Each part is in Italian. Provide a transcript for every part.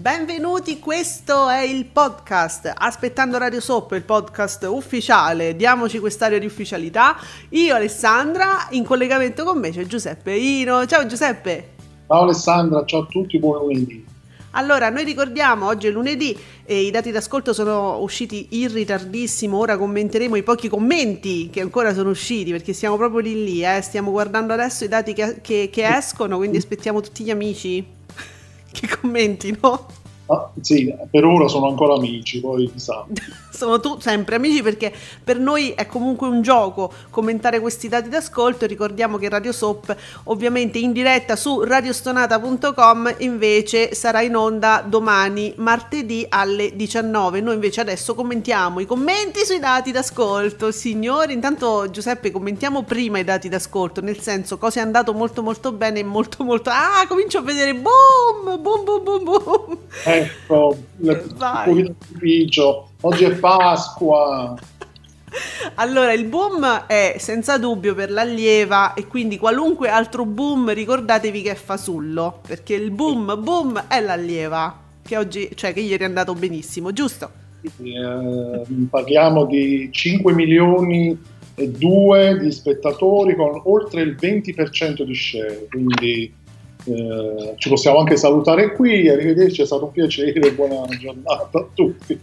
Benvenuti, questo è il podcast Aspettando Radio Sop, il podcast ufficiale. Diamoci quest'area di ufficialità. Io Alessandra, in collegamento con me c'è Giuseppe Ino. Ciao Giuseppe. Ciao Alessandra, ciao a tutti, buon lunedì. Allora, noi ricordiamo, oggi è lunedì e i dati d'ascolto sono usciti in ritardissimo, ora commenteremo i pochi commenti che ancora sono usciti perché siamo proprio lì lì, eh? stiamo guardando adesso i dati che, che, che escono, quindi aspettiamo tutti gli amici che commentino. Ah, sì, per ora sono ancora amici, poi chissà. sono tu, sempre amici perché per noi è comunque un gioco commentare questi dati d'ascolto. Ricordiamo che Radio Soap, ovviamente in diretta su radiostonata.com, invece sarà in onda domani, martedì alle 19. Noi invece adesso commentiamo i commenti sui dati d'ascolto. Signori, intanto Giuseppe, commentiamo prima i dati d'ascolto, nel senso cosa è andato molto molto bene e molto molto... Ah, comincio a vedere boom, boom, boom, boom, boom. Eh ecco, un ufficio. Oggi è Pasqua. Allora, il boom è senza dubbio per l'allieva e quindi qualunque altro boom ricordatevi che è fasullo, perché il boom boom è l'allieva, che oggi, cioè che ieri è andato benissimo, giusto? Eh, parliamo di 5 milioni e 2 di spettatori con oltre il 20% di share, quindi eh, ci possiamo anche salutare qui, arrivederci, è stato un piacere, buona giornata a tutti.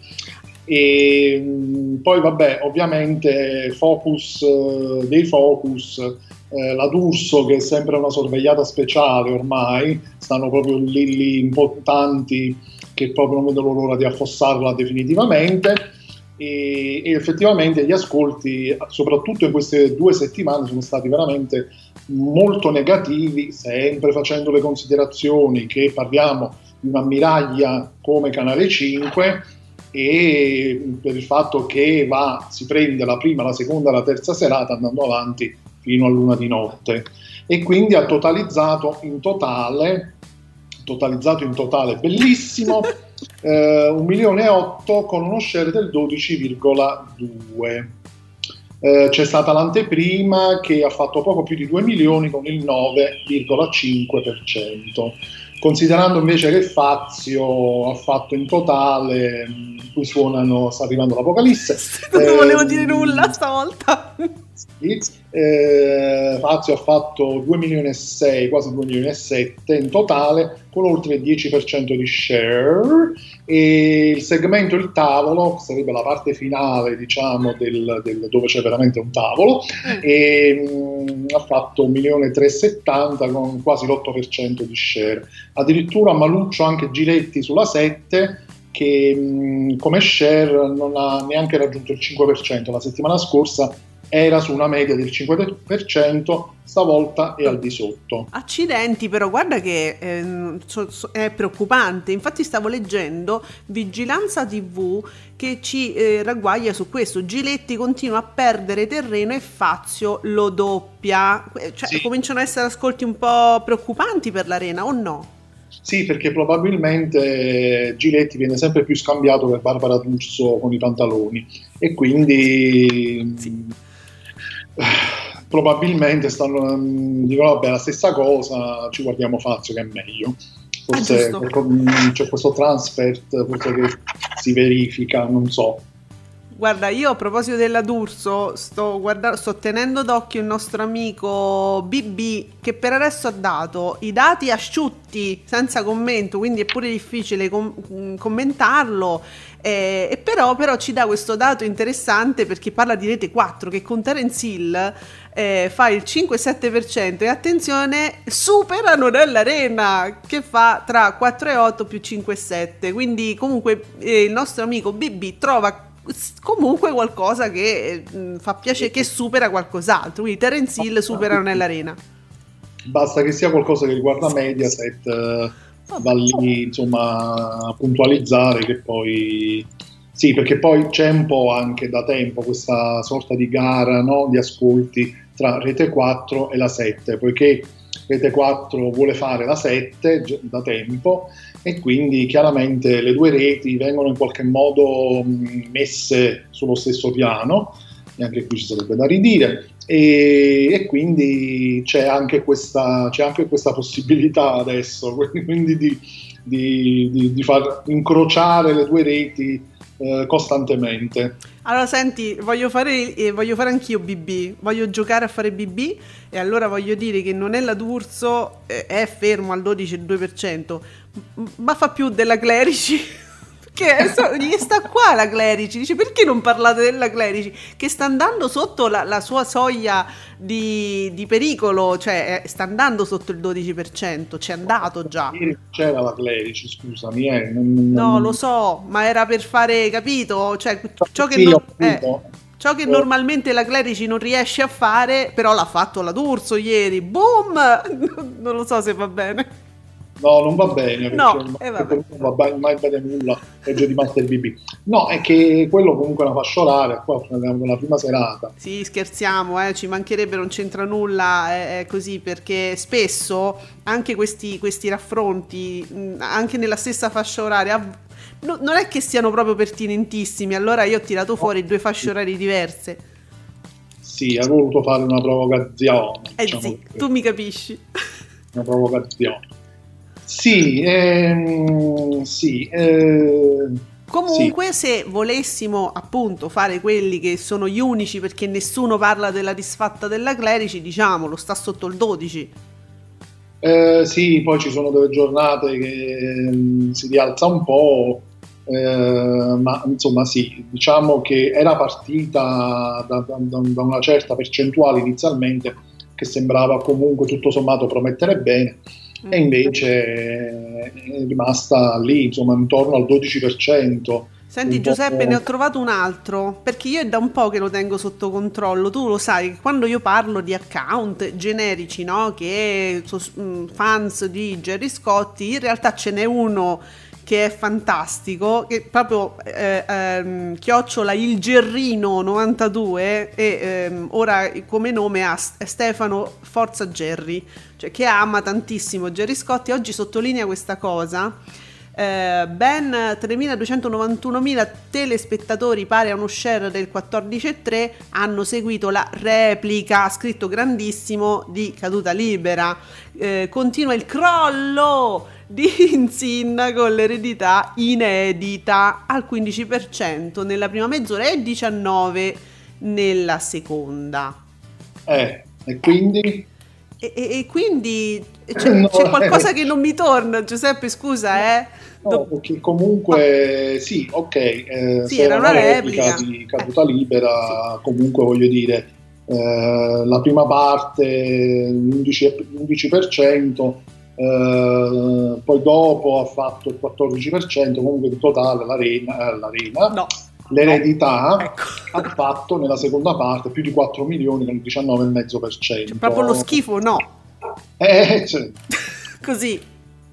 E mm, poi vabbè, ovviamente focus eh, dei focus, eh, la D'Urso che è sempre una sorvegliata speciale ormai, stanno proprio lì, lì importanti che proprio non vedono l'ora di affossarla definitivamente e, e, effettivamente gli ascolti, soprattutto in queste due settimane, sono stati veramente molto negativi, sempre facendo le considerazioni che parliamo di un'ammiraglia come Canale 5 e per il fatto che va, si prende la prima, la seconda, la terza serata andando avanti fino a luna di notte. E quindi ha totalizzato in totale, totalizzato in totale bellissimo, eh, 1 milione e 8 con uno share del 12,2. Eh, c'è stata l'anteprima che ha fatto poco più di 2 milioni con il 9,5%. Considerando invece che Fazio ha fatto in totale, qui suonano, sta arrivando l'Apocalisse. non eh, volevo dire nulla stavolta. Eh, Fazio ha fatto 2 milioni e 6, quasi 2 milioni e 7 in totale, con oltre il 10% di share e il segmento il tavolo, sarebbe la parte finale diciamo del, del, dove c'è veramente un tavolo, mm. e, mh, mm, ha fatto 1 milione e 370 con quasi l'8% di share. Addirittura Maluccio anche Giletti sulla 7 che mh, mm, come share non ha neanche raggiunto il 5%, la settimana scorsa era su una media del 5%, stavolta è al di sotto. Accidenti, però guarda che eh, so, so, è preoccupante. Infatti stavo leggendo Vigilanza TV che ci eh, ragguaglia su questo. Giletti continua a perdere terreno e Fazio lo doppia. Cioè, sì. cominciano ad essere ascolti un po' preoccupanti per l'arena o no? Sì, perché probabilmente Giletti viene sempre più scambiato per Barbara D'Urso con i pantaloni e quindi sì probabilmente stanno, mm, dicono vabbè la stessa cosa, ci guardiamo Fazio che è meglio. Forse ah, c'è questo transfert forse che si verifica, non so. Guarda, io a proposito della D'Urso sto, guarda- sto tenendo d'occhio il nostro amico BB che per adesso ha dato i dati asciutti senza commento, quindi è pure difficile com- mm, commentarlo. Eh, e però, però, ci dà questo dato interessante perché parla di rete 4 che con Terence Hill eh, fa il 5-7% e attenzione superano nell'arena che fa tra 4 e 8 più 5 e 7 quindi comunque eh, il nostro amico BB trova comunque qualcosa che mm, fa piacere, che supera qualcos'altro. Quindi Terence Hill superano nell'arena. Basta che sia qualcosa che riguarda Mediaset, eh, da lì insomma a puntualizzare che poi... Sì, perché poi c'è un po' anche da tempo questa sorta di gara no? di ascolti tra Rete 4 e la 7, poiché Rete 4 vuole fare la 7 da tempo e quindi chiaramente le due reti vengono in qualche modo messe sullo stesso piano e anche qui ci sarebbe da ridire. E, e quindi c'è anche, questa, c'è anche, questa, possibilità adesso quindi di, di, di, di far incrociare le due reti costantemente. Allora, senti, voglio fare, eh, voglio fare anch'io BB, voglio giocare a fare BB e allora voglio dire che non è la D'Urso, eh, è fermo al 12,2%, ma fa più della Clerici. Che gli sta qua la Clerici, dice perché non parlate della Clerici? Che sta andando sotto la, la sua soglia di, di, pericolo, cioè sta andando sotto il 12%, c'è andato già. C'era la Clerici, scusami. Eh, non, no, lo so, ma era per fare, capito? Cioè, ciò che, sì, non, eh, ciò che normalmente la Clerici non riesce a fare, però l'ha fatto la D'Urso ieri, boom! non lo so se va bene. No, non va bene, no, eh, non va mai bene nulla, peggio di Master BB. No, è che quello comunque è una fascia oraria, qua la prima serata. Sì, scherziamo, eh, ci mancherebbe, non c'entra nulla, è, è così, perché spesso anche questi, questi raffronti, anche nella stessa fascia oraria, no, non è che siano proprio pertinentissimi, allora io ho tirato fuori due fasce orarie diverse. Sì, ha voluto fare una provocazione. Eh diciamo sì, tu mi capisci. Una provocazione. Sì, ehm, sì. Eh, Comunque, sì. se volessimo appunto fare quelli che sono gli unici perché nessuno parla della disfatta della Clerici, diciamolo, sta sotto il 12. Eh, sì, poi ci sono delle giornate che eh, si rialza un po', eh, ma insomma sì, diciamo che era partita da, da, da, una certa percentuale inizialmente che sembrava comunque tutto sommato promettere bene e invece è rimasta lì, insomma, intorno al 12%. Senti Giuseppe, ne ho trovato un altro, perché io è da un po' che lo tengo sotto controllo, tu lo sai, quando io parlo di account generici, no, che sono mm, fans di Jerry Scotti, in realtà ce n'è uno che è fantastico, che proprio eh, ehm, chiocciola il Gerrino 92 e ehm, ora come nome ha Stefano Forza Gerry, cioè che ama tantissimo Gerry Scotti, oggi sottolinea questa cosa. Eh, ben 3.291.000 telespettatori pari a uno share del 14,3 hanno seguito la replica, scritto grandissimo, di Caduta Libera. Eh, continua il crollo di Inzin con l'eredità inedita al 15% nella prima mezz'ora e 19% nella seconda. Eh, e quindi? E, e, e quindi c'è, no, c'è qualcosa eh. che non mi torna, Giuseppe, scusa, eh. No, perché comunque sì, ok, eh, sì, era una replica, replica di caduta libera, sì. comunque voglio dire, eh, la prima parte l'11%, l'11% eh, poi dopo ha fatto il 14%, comunque in totale l'arena, eh, l'arena no. L'eredità no. Ecco. ha fatto nella seconda parte più di 4 milioni con il 19,5%. Cioè, proprio lo schifo, no? Eh, cioè. Così.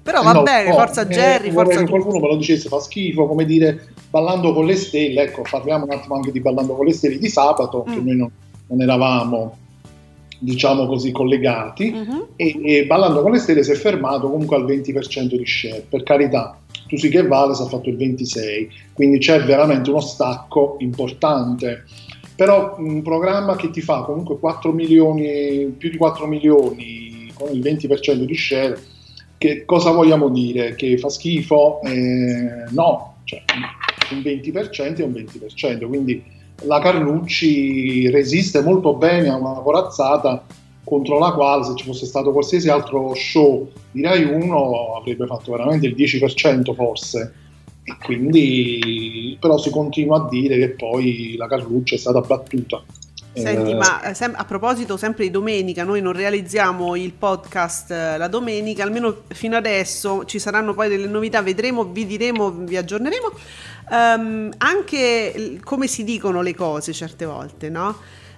Però va no, bene, no, forza eh, Jerry, forza che qualcuno me lo dicesse, fa schifo, come dire, ballando con le stelle, ecco, parliamo un attimo anche di ballando con le stelle di sabato, mm. che noi non, non eravamo diciamo così, collegati uh-huh. e, e, Ballando con le stelle si è fermato comunque al 20% di share, per carità, tu sì che vale si è fatto il 26%, quindi c'è veramente uno stacco importante. Però un programma che ti fa comunque 4 milioni, più di 4 milioni con il 20% di share, che cosa vogliamo dire? Che fa schifo? Eh, no, cioè, un 20% è un 20%, quindi la Carlucci resiste molto bene a una corazzata contro la quale se ci fosse stato qualsiasi altro show di Rai 1 avrebbe fatto veramente il 10% forse e quindi però si continua a dire che poi la Carlucci è stata battuta Senti, eh, ma sem- a proposito, sempre di domenica, noi non realizziamo il podcast eh, la domenica, almeno fino adesso ci saranno poi delle novità, vedremo, vi diremo, vi aggiorneremo. Um, anche come si dicono le cose certe volte, no?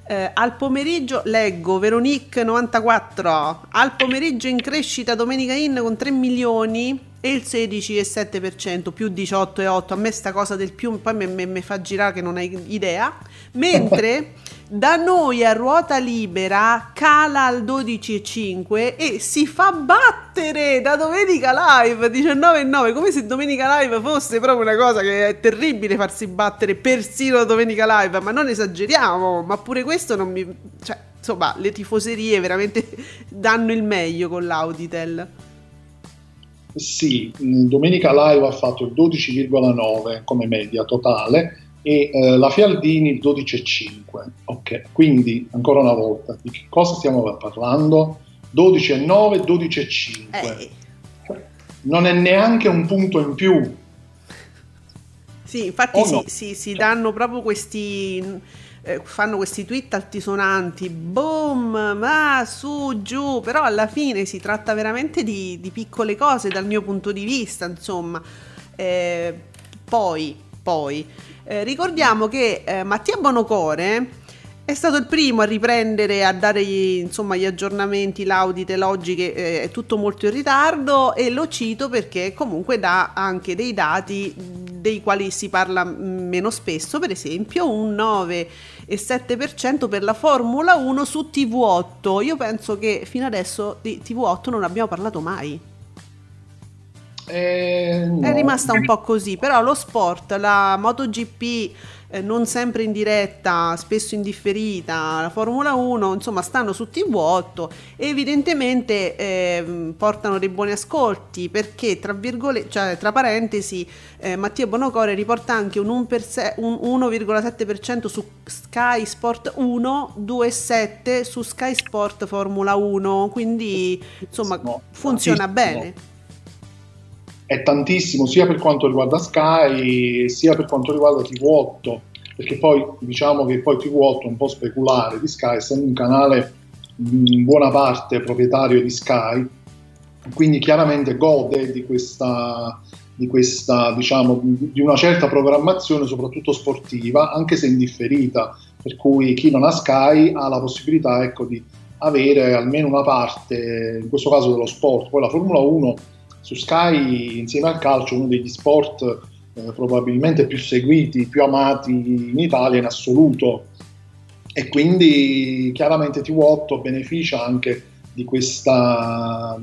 Eh, al pomeriggio leggo Veronique 94 al pomeriggio in crescita Domenica In con 3 milioni e il 16,7% più 18,8 a me sta cosa del più poi mi fa girare che non hai idea. Mentre da noi a ruota libera cala al 12,5 e si fa battere da Domenica Live 19,9 come se Domenica Live fosse proprio una cosa che è terribile farsi battere persino da Domenica Live ma non esageriamo ma pure questo non mi cioè insomma le tifoserie veramente danno il meglio con l'Auditel. Sì, Domenica Live ha fatto il 12,9 come media totale e eh, la Fialdini il 12,5. Ok, quindi ancora una volta, di che cosa stiamo parlando? 12,9, 12,5. Eh. Non è neanche un punto in più. Sì, infatti si, no. si, si danno proprio questi eh, fanno questi tweet altisonanti, boom, ma su, giù, però alla fine si tratta veramente di, di piccole cose dal mio punto di vista, insomma. Eh, poi, poi eh, ricordiamo che eh, Mattia Bonocore è stato il primo a riprendere, a dare gli, insomma, gli aggiornamenti, l'audite, logiche, eh, è tutto molto in ritardo e lo cito perché comunque dà anche dei dati dei quali si parla meno spesso, per esempio un 9,7% per la Formula 1 su TV8. Io penso che fino adesso di TV8 non abbiamo parlato mai. Eh, no. È rimasta un po' così, però lo sport, la MotoGP eh, non sempre in diretta, spesso in differita, la Formula 1, insomma stanno su TV8 e evidentemente eh, portano dei buoni ascolti perché tra, virgole- cioè, tra parentesi eh, Mattia Bonocore riporta anche un, 1%, un 1,7% su Sky Sport 1, 2,7% su Sky Sport Formula 1, quindi insomma funziona bene è tantissimo sia per quanto riguarda Sky sia per quanto riguarda TV8 perché poi diciamo che poi TV8 è un po' speculare di Sky essendo un canale in buona parte proprietario di Sky quindi chiaramente gode di questa, di questa diciamo di una certa programmazione soprattutto sportiva anche se indifferita per cui chi non ha Sky ha la possibilità ecco di avere almeno una parte in questo caso dello sport. Poi la Formula 1 su Sky insieme al calcio uno degli sport eh, probabilmente più seguiti, più amati in Italia in assoluto. E quindi chiaramente TV8 beneficia anche di questa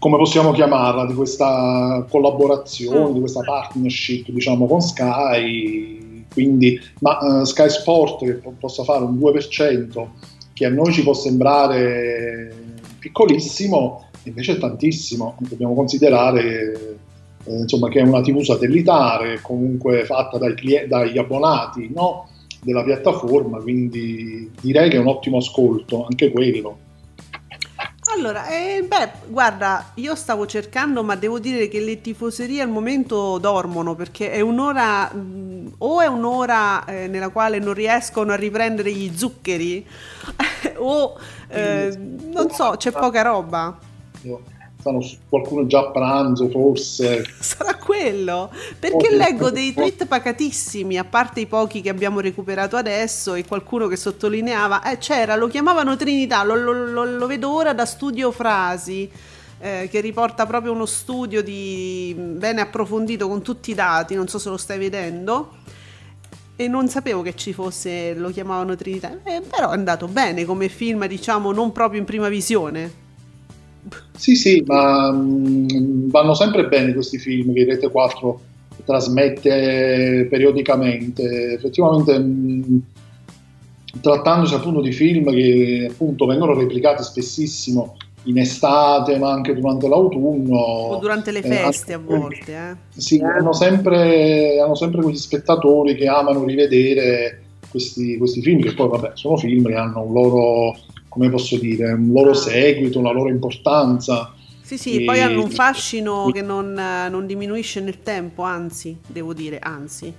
come possiamo chiamarla, di questa collaborazione, di questa partnership diciamo con Sky. Quindi ma uh, Sky Sport che po- possa fare un 2% che a noi ci può sembrare piccolissimo invece è tantissimo, dobbiamo considerare eh, insomma, che è una TV satellitare, comunque fatta dai clienti, dagli abbonati no? della piattaforma, quindi direi che è un ottimo ascolto, anche quello. Allora, eh, beh, guarda, io stavo cercando, ma devo dire che le tifoserie al momento dormono perché è un'ora, mh, o è un'ora eh, nella quale non riescono a riprendere gli zuccheri, o eh, non so, c'è poca roba stanno qualcuno già a pranzo forse. Sarà quello, perché oh, leggo dei tweet pacatissimi, a parte i pochi che abbiamo recuperato adesso e qualcuno che sottolineava, eh, c'era, lo chiamavano Trinità, lo, lo, lo, lo vedo ora da Studio Frasi. Eh, che riporta proprio uno studio di, bene approfondito con tutti i dati, non so se lo stai vedendo e non sapevo che ci fosse, lo chiamavano Trinità, eh, però è andato bene come film, diciamo, non proprio in prima visione. Sì, sì, ma mh, mm, vanno sempre bene questi film che Rete 4 trasmette periodicamente. Effettivamente, mh, mm, trattandosi appunto di film che appunto vengono replicati spessissimo in estate, ma anche durante l'autunno. O durante le eh, feste eh, a volte. Eh. Sì, hanno sempre, hanno sempre quegli spettatori che amano rivedere questi, questi film, che poi vabbè sono film che hanno un loro come posso dire, un loro ah. seguito, una loro importanza. Sì, sì, e... poi hanno un fascino che non, non, diminuisce nel tempo, anzi, devo dire, anzi.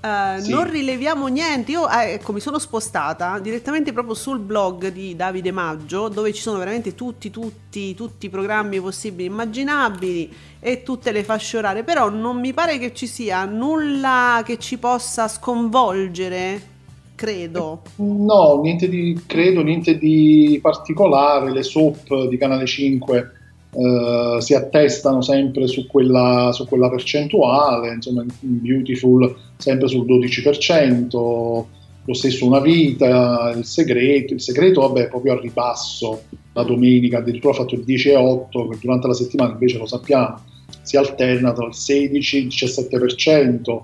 Uh, sì. Non rileviamo niente, io eh, ecco, mi sono spostata direttamente proprio sul blog di Davide Maggio, dove ci sono veramente tutti, tutti, tutti i programmi possibili e immaginabili e tutte le fasce orarie, però non mi pare che ci sia nulla che ci possa sconvolgere credo. No, niente di, credo, niente di particolare, le soap di Canale 5 eh, si attestano sempre su quella, su quella percentuale, insomma Beautiful sempre sul 12%, lo stesso Una Vita, Il Segreto, Il Segreto vabbè proprio al ribasso, la domenica addirittura ha fatto il 10,8%, che durante la settimana invece lo sappiamo si alterna tra il 16 e il 17%,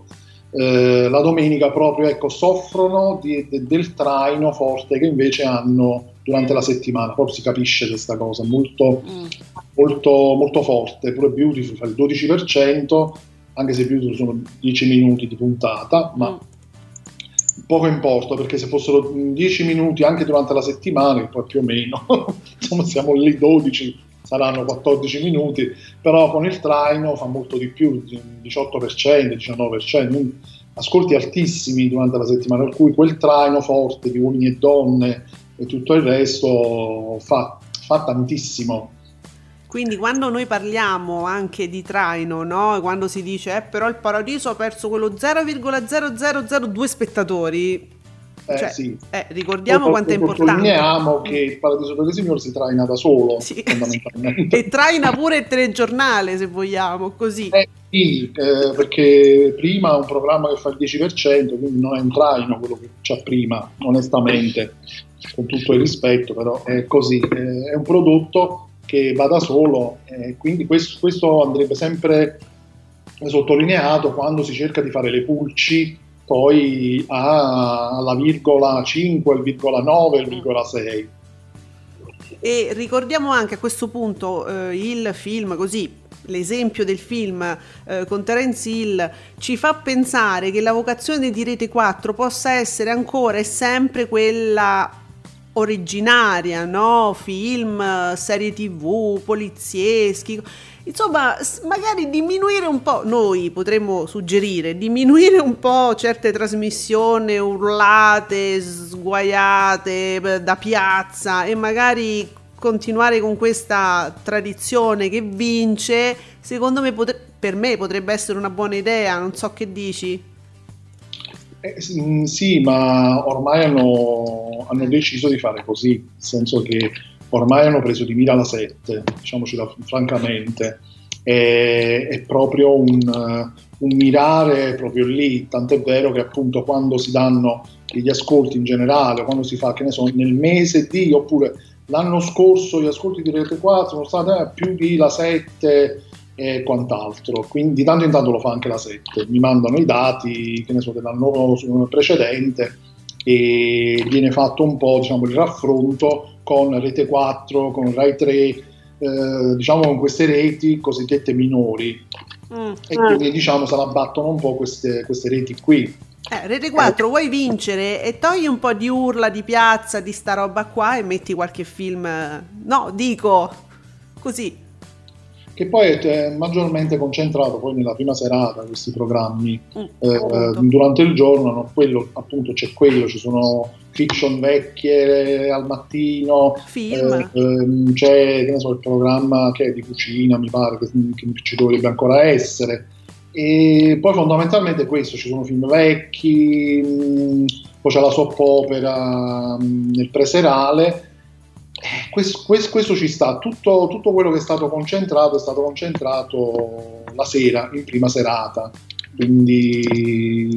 eh, la domenica proprio ecco, soffrono di, de, del traino forte che invece hanno durante la settimana, proprio si capisce questa cosa, molto, mm. molto, molto forte, pure Beautiful fa il 12%, anche se Beautiful sono 10 minuti di puntata, ma mm. poco importa perché se fossero 10 minuti anche durante la settimana, poi più o meno, insomma siamo lì 12, saranno 14 minuti, però con il traino fa molto di più, 18%, 19%, ascolti altissimi durante la settimana, per cui quel traino forte di uomini e donne e tutto il resto fa, fa tantissimo. Quindi quando noi parliamo anche di traino, no? quando si dice eh, però il paradiso ha perso quello 0,0002 spettatori, eh, cioè, sì. eh, ricordiamo quanto è importante. Sottolineiamo che il Paradiso per Signore si traina da solo, sì. fondamentalmente. e traina pure il telegiornale, se vogliamo, così. Eh, sì, eh, perché prima è un programma che fa il 10%, quindi non è un traino quello che c'è prima, onestamente, con tutto il rispetto, però è così. è un prodotto che va da solo, quindi questo, questo andrebbe sempre sottolineato quando si cerca di fare le pulci poi alla virgola 5, il virgola 9, il virgola 6. E ricordiamo anche a questo punto eh, il film così l'esempio del film eh, con Terence Hill ci fa pensare che la vocazione di Rete 4 possa essere ancora e sempre quella originaria, no? Film, serie tv, polizieschi Insomma, magari diminuire un po', noi potremmo suggerire, diminuire un po' certe trasmissioni urlate, sguaiate da piazza e magari continuare con questa tradizione che vince, secondo me potre- per me potrebbe essere una buona idea, non so che dici. Eh, sì, ma ormai hanno, hanno deciso di fare così, nel senso che ormai hanno preso di mira la 7, diciamoci da, francamente, è, è proprio un, un, mirare proprio lì, tant'è vero che appunto quando si danno gli ascolti in generale, quando si fa, che ne so, nel mese di, oppure l'anno scorso gli ascolti di Rete 4 sono stati eh, più di la 7 e quant'altro, quindi di tanto in tanto lo fa anche la 7, mi mandano i dati, che ne so, dell'anno precedente e viene fatto un po' diciamo, il raffronto con Rete 4, con Rai 3, eh, diciamo con queste reti cosiddette minori. Mm. E quindi diciamo se la battono un po' queste, queste reti qui. Eh, Rete 4 eh. vuoi vincere e togli un po' di urla di piazza di sta roba qua e metti qualche film no dico così che poi è maggiormente concentrato poi nella prima serata questi programmi. Mm, eh, durante il giorno no, quello, appunto c'è quello ci sono fiction vecchie al mattino. Eh, c'è so, il programma che è di cucina mi pare che, che ci dovrebbe ancora essere. E poi fondamentalmente questo ci sono film vecchi mh, poi c'è la soap opera mh, nel preserale questo, questo, questo, ci sta, tutto, tutto, quello che è stato concentrato è stato concentrato la sera, in prima serata, quindi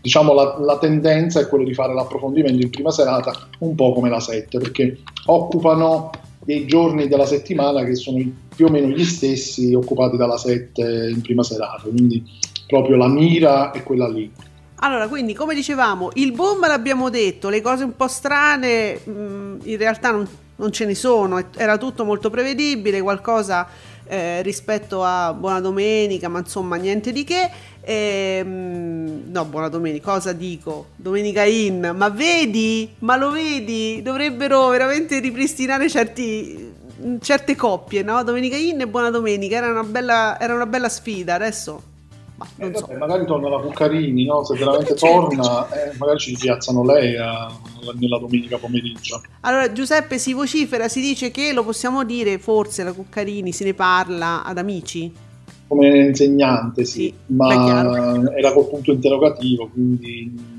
diciamo la, la tendenza è quella di fare l'approfondimento in prima serata un po' come la 7, perché occupano dei giorni della settimana che sono più o meno gli stessi occupati dalla 7 in prima serata, quindi proprio la mira è quella lì. Allora, quindi come dicevamo, il boom l'abbiamo detto, le cose un po' strane mh, mm, in realtà non, non, ce ne sono, era tutto molto prevedibile, qualcosa eh, rispetto a Buona Domenica, ma insomma niente di che. E, ehm, mh, no, Buona Domenica, cosa dico? Domenica in, ma vedi, ma lo vedi, dovrebbero veramente ripristinare certi, certe coppie, no? Domenica in e Buona Domenica, era una bella, era una bella sfida, adesso ma eh, vabbè, magari torna la Cuccarini, no? se veramente certo. torna, eh, magari ci piazzano lei a, nella domenica pomeriggio. Allora, Giuseppe si vocifera, si dice che lo possiamo dire, forse la Cuccarini se ne parla ad amici. Come insegnante, sì, sì ma era col punto interrogativo, quindi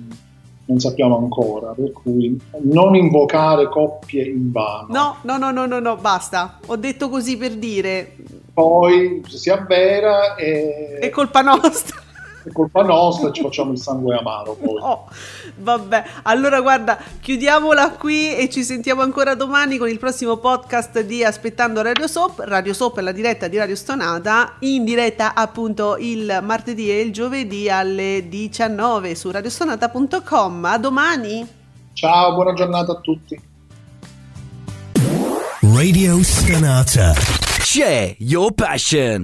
non sappiamo ancora, per cui non invocare coppie in vano. No, no, no, no, no, no basta. Ho detto così per dire. Poi si avvera e... È colpa nostra è colpa nostra, ci facciamo il sangue amaro poi. Oh, vabbè, allora guarda, chiudiamola qui e ci sentiamo ancora domani con il prossimo podcast di Aspettando Radio Soap. Radio Soap è la diretta di Radio Stonata, in diretta appunto il martedì e il giovedì alle 19 su radiostonata.com. A domani! Ciao, buona giornata a tutti. Radio Sonata. Share your passion.